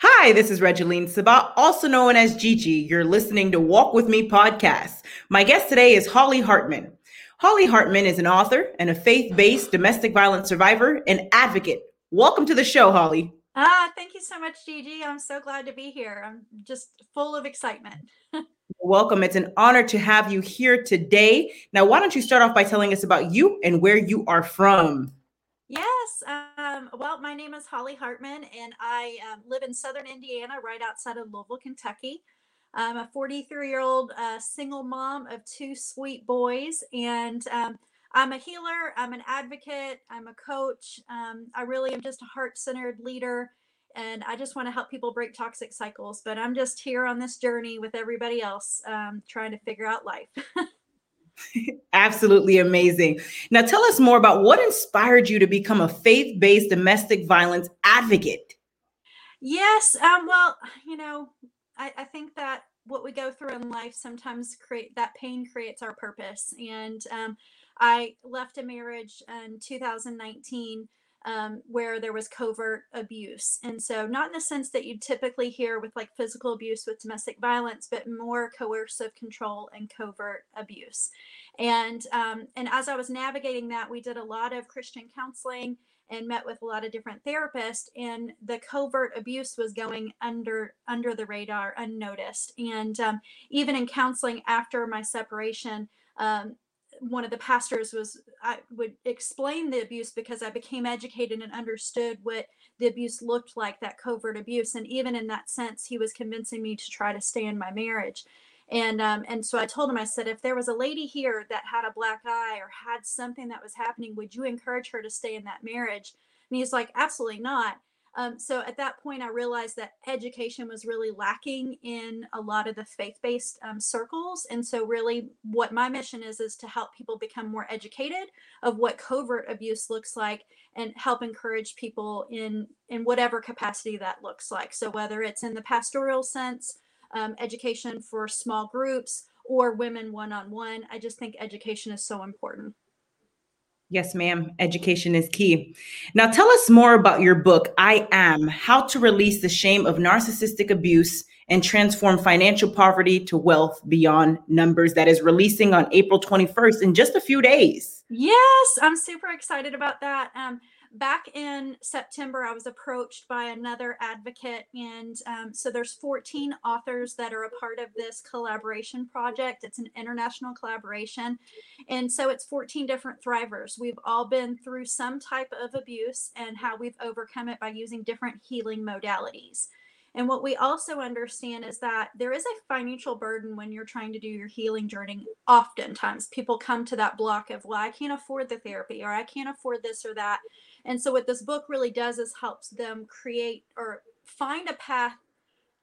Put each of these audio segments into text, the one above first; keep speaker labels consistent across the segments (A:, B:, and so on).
A: Hi, this is Regeline Sabat, also known as Gigi. You're listening to Walk With Me podcast. My guest today is Holly Hartman. Holly Hartman is an author and a faith based domestic violence survivor and advocate. Welcome to the show, Holly.
B: Ah, thank you so much, Gigi. I'm so glad to be here. I'm just full of excitement.
A: Welcome. It's an honor to have you here today. Now, why don't you start off by telling us about you and where you are from?
B: Well, my name is Holly Hartman, and I um, live in southern Indiana, right outside of Louisville, Kentucky. I'm a 43 year old uh, single mom of two sweet boys, and um, I'm a healer, I'm an advocate, I'm a coach. Um, I really am just a heart centered leader, and I just want to help people break toxic cycles. But I'm just here on this journey with everybody else, um, trying to figure out life.
A: Absolutely amazing. Now, tell us more about what inspired you to become a faith based domestic violence advocate.
B: Yes. Um, well, you know, I, I, think that what we go through in life sometimes create that pain creates our purpose. And um, I left a marriage in 2019 um, where there was covert abuse. And so, not in the sense that you typically hear with like physical abuse with domestic violence, but more coercive control and covert abuse. And um, and as I was navigating that, we did a lot of Christian counseling and met with a lot of different therapists and the covert abuse was going under under the radar unnoticed and um, even in counseling after my separation um, one of the pastors was I would explain the abuse because I became educated and understood what the abuse looked like, that covert abuse. And even in that sense, he was convincing me to try to stay in my marriage. And um, and so I told him, I said, if there was a lady here that had a black eye or had something that was happening, would you encourage her to stay in that marriage? And he's like, absolutely not. Um, so at that point, I realized that education was really lacking in a lot of the faith-based um, circles. And so, really, what my mission is is to help people become more educated of what covert abuse looks like, and help encourage people in in whatever capacity that looks like. So whether it's in the pastoral sense, um, education for small groups, or women one-on-one, I just think education is so important.
A: Yes, ma'am. Education is key. Now, tell us more about your book, I Am How to Release the Shame of Narcissistic Abuse and Transform Financial Poverty to Wealth Beyond Numbers, that is releasing on April 21st in just a few days.
B: Yes, I'm super excited about that. Um, back in September, I was approached by another advocate, and um, so there's 14 authors that are a part of this collaboration project. It's an international collaboration, and so it's 14 different thrivers. We've all been through some type of abuse and how we've overcome it by using different healing modalities. And what we also understand is that there is a financial burden when you're trying to do your healing journey. Oftentimes, people come to that block of, well, I can't afford the therapy or I can't afford this or that. And so, what this book really does is helps them create or find a path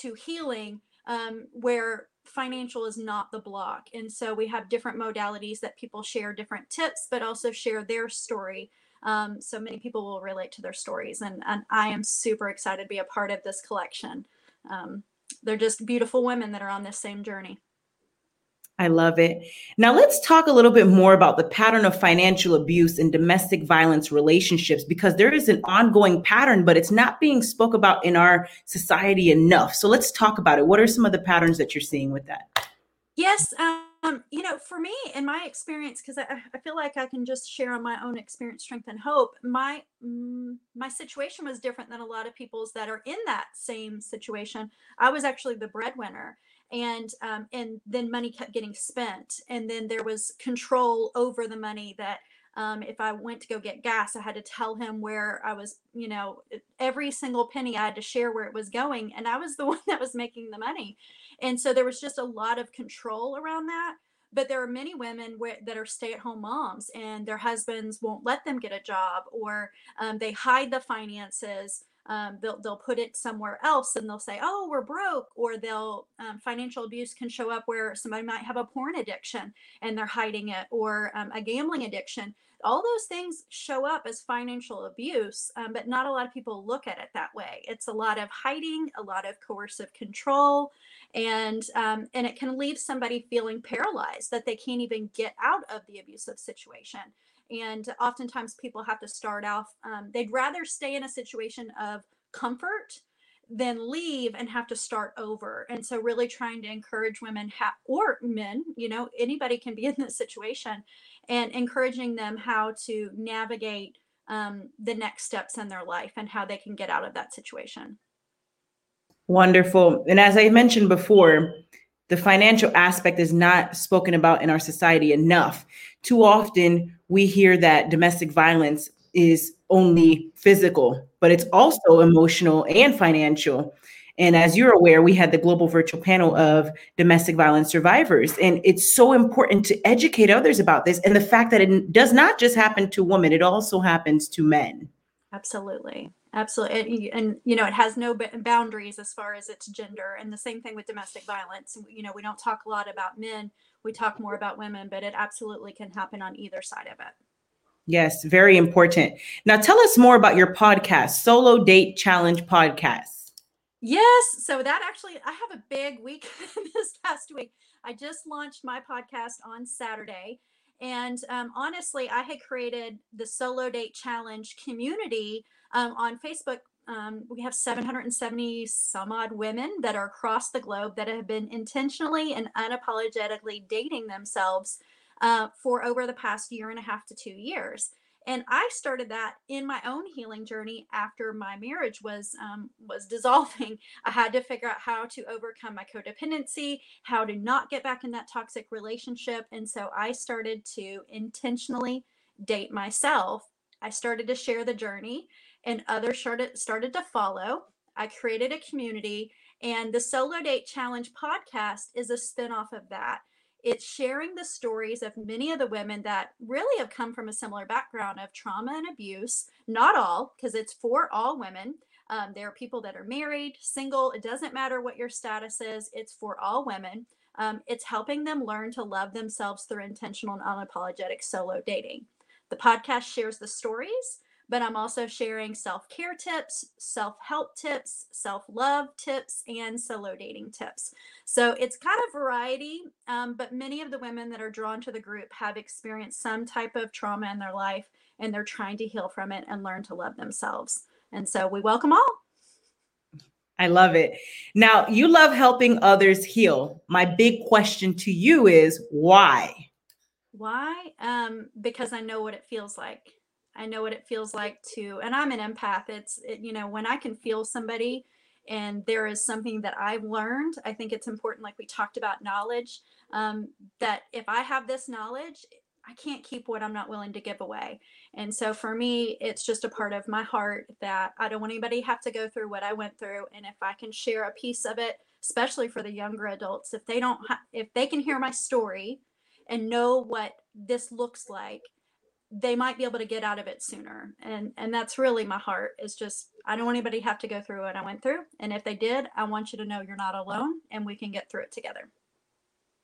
B: to healing um, where financial is not the block. And so, we have different modalities that people share different tips, but also share their story. Um, so many people will relate to their stories, and, and I am super excited to be a part of this collection. Um, they're just beautiful women that are on this same journey.
A: I love it. Now, let's talk a little bit more about the pattern of financial abuse and domestic violence relationships because there is an ongoing pattern, but it's not being spoke about in our society enough. So, let's talk about it. What are some of the patterns that you're seeing with that?
B: Yes. Um, you know, for me, in my experience, because I, I feel like I can just share on my own experience, strength, and hope. My mm, my situation was different than a lot of people's that are in that same situation. I was actually the breadwinner, and um, and then money kept getting spent and then there was control over the money that um, if i went to go get gas i had to tell him where i was you know every single penny i had to share where it was going and i was the one that was making the money. And so there was just a lot of control around that but there are many women where, that are stay-at-home moms and their husbands won't let them get a job or um, they hide the finances um, they'll they'll put it somewhere else and they'll say oh we're broke or they'll um, financial abuse can show up where somebody might have a porn addiction and they're hiding it or um, a gambling addiction all those things show up as financial abuse um, but not a lot of people look at it that way. It's a lot of hiding a lot of coercive control and um, and it can leave somebody feeling paralyzed that they can't even get out of the abusive situation and oftentimes people have to start off, um, they'd rather stay in a situation of comfort then leave and have to start over. And so, really trying to encourage women ha- or men, you know, anybody can be in this situation, and encouraging them how to navigate um, the next steps in their life and how they can get out of that situation.
A: Wonderful. And as I mentioned before, the financial aspect is not spoken about in our society enough. Too often, we hear that domestic violence is only physical, but it's also emotional and financial. And as you're aware, we had the global virtual panel of domestic violence survivors. And it's so important to educate others about this and the fact that it does not just happen to women, it also happens to men.
B: Absolutely. Absolutely. And, you know, it has no boundaries as far as its gender. And the same thing with domestic violence. You know, we don't talk a lot about men, we talk more about women, but it absolutely can happen on either side of it.
A: Yes, very important. Now tell us more about your podcast, Solo Date Challenge Podcast.
B: Yes. So that actually, I have a big week this past week. I just launched my podcast on Saturday. And um, honestly, I had created the Solo Date Challenge community um, on Facebook. Um, we have 770 some odd women that are across the globe that have been intentionally and unapologetically dating themselves uh, for over the past year and a half to two years. And i started that in my own healing journey after my marriage was um, was dissolving. I had to figure out how to overcome my codependency how to not get back in that toxic relationship. And so i started to intentionally date myself. I started to share the journey and others started started to follow. I created a community and the solo date challenge podcast is a spin-off of that it's sharing the stories of many of the women that really have come from a similar background of trauma and abuse. Not all, because it's for all women. Um, there are people that are married, single. It doesn't matter what your status is, it's for all women. Um, it's helping them learn to love themselves through intentional and unapologetic solo dating. The podcast shares the stories but I'm also sharing self care tips, self help tips, self love tips, and solo dating tips. So it's kind of variety, um, but many of the women that are drawn to the group have experienced some type of trauma in their life and they're trying to heal from it and learn to love themselves. And so we welcome all.
A: I love it. Now, you love helping others heal. My big question to you is why?
B: Why? Um, because I know what it feels like I know what it feels like to, and I'm an empath. It's, it, you know, when I can feel somebody and there is something that I've learned, I think it's important, like we talked about knowledge, um, that if I have this knowledge, I can't keep what I'm not willing to give away. And so for me, it's just a part of my heart that I don't want anybody have to go through what I went through. And if I can share a piece of it, especially for the younger adults, if they don't, ha- if they can hear my story and know what this looks like, they might be able to get out of it sooner. And and that's really my heart is just i don't want anybody to have to go through what i went through. And if they did i want you to know you're not alone and we can get through it together.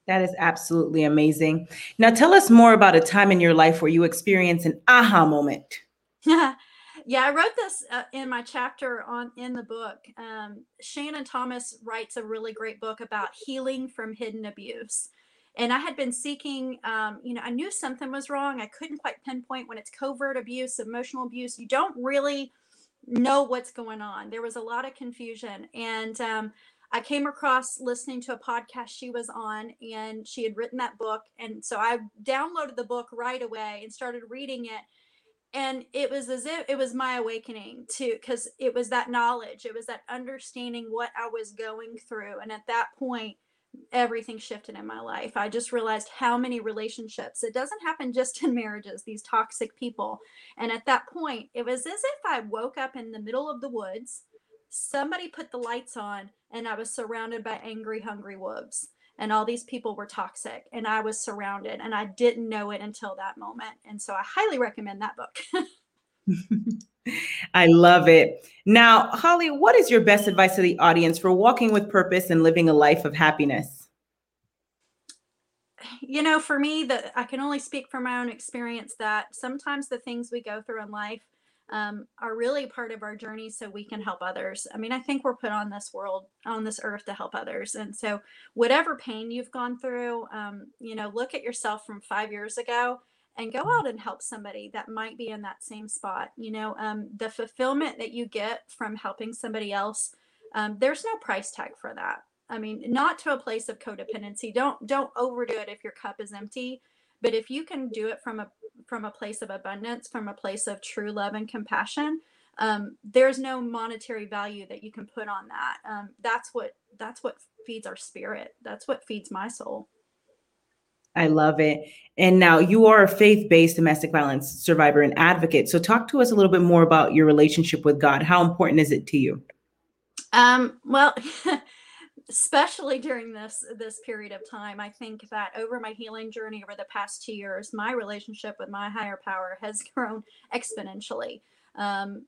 A: That is absolutely amazing. Now tell us more about a time in your life where you experienced an aha moment.
B: Yeah yeah i wrote this uh, in my chapter on in the book. Um, shannon thomas writes a really great book about healing from hidden abuse and I had been seeking, um, you know, I knew something was wrong. I couldn't quite pinpoint when it's covert abuse, emotional abuse. You don't really know what's going on. There was a lot of confusion. And um, I came across listening to a podcast she was on, and she had written that book. And so I downloaded the book right away and started reading it. And it was as if it was my awakening too, because it was that knowledge, it was that understanding what I was going through. And at that point, everything shifted in my life. I just realized how many relationships, it doesn't happen just in marriages, these toxic people. And at that point, it was as if I woke up in the middle of the woods, somebody put the lights on, and I was surrounded by angry, hungry wolves. And all these people were toxic, and I was surrounded, and I didn't know it until that moment. And so I highly recommend that book.
A: I love it. Now, Holly, what is your best advice to the audience for walking with purpose and living a life of happiness?
B: You know, for me, that I can only speak from my own experience that sometimes the things we go through in life um, are really part of our journey so we can help others. I mean, I think we're put on this world, on this earth to help others. And so, whatever pain you've gone through, um, you know, look at yourself from five years ago and go out and help somebody that might be in that same spot. You know, um, the fulfillment that you get from helping somebody else um, there's no price tag for that. I mean, not to a place of codependency. Don't don't overdo it if your cup is empty. But if you can do it from a from a place of abundance, from a place of true love and compassion, um, there's no monetary value that you can put on that. Um, that's what that's what feeds our spirit. That's what feeds my soul.
A: I love it. And now you are a faith based domestic violence survivor and advocate. So, talk to us a little bit more about your relationship with God. How important is it to you?
B: Um, well, especially during this this period of time, I think that over my healing journey over the past two years, my relationship with my higher power has grown exponentially. Um,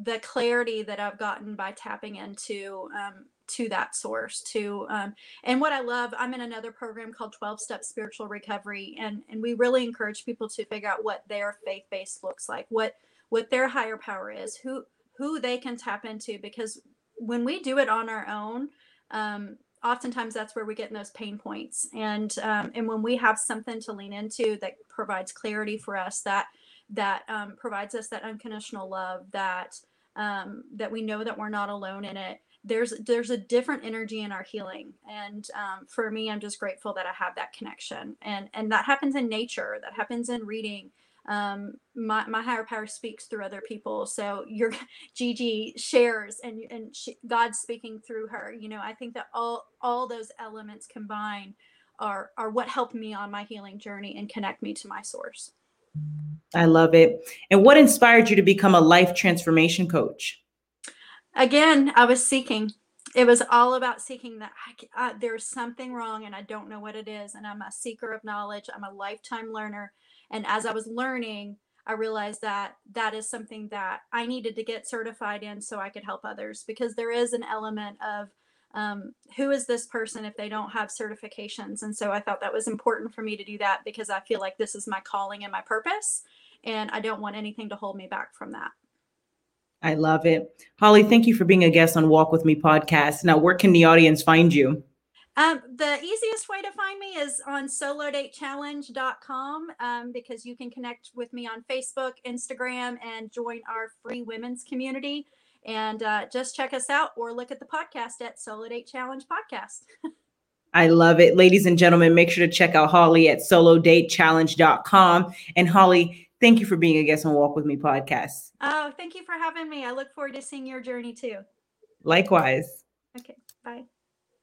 B: the clarity that I've gotten by tapping into um, to that source to um, and what i love i'm in another program called 12 step spiritual recovery and and we really encourage people to figure out what their faith base looks like what what their higher power is who who they can tap into because when we do it on our own um, oftentimes that's where we get in those pain points and um, and when we have something to lean into that provides clarity for us that that um, provides us that unconditional love that um, that we know that we're not alone in it there's there's a different energy in our healing. And um, for me i'm just grateful that i have that connection. And and that happens in nature that happens in reading. Um, my, my higher power speaks through other people. So your gigi shares and and she, god's speaking through her. You know i think that all all those elements combined are are what helped me on my healing journey and connect me to my source.
A: I love it. And what inspired you to become a life transformation coach
B: again, I was seeking. It was all about seeking that I, I, there's something wrong and I don't know what it is. And I'm a seeker of knowledge. I'm a lifetime learner. And as I was learning, I realized that that is something that I needed to get certified in so I could help others because there is an element of um, who is this person if they don't have certifications. And so I thought that was important for me to do that because I feel like this is my calling and my purpose. And I don't want anything to hold me back from that.
A: I love it. Holly, thank you for being a guest on Walk With Me podcast. Now, where can the audience find you?
B: Um, the easiest way to find me is on solodatechallenge.com um, because you can connect with me on Facebook, Instagram, and join our free women's community. And uh, just check us out or look at the podcast at Solo Date Challenge Podcast.
A: I love it. Ladies and gentlemen, make sure to check out Holly at solodatechallenge.com. And Holly, Thank you for being a guest on Walk With Me podcast.
B: Oh, thank you for having me. I look forward to seeing your journey too.
A: Likewise.
B: Okay, bye.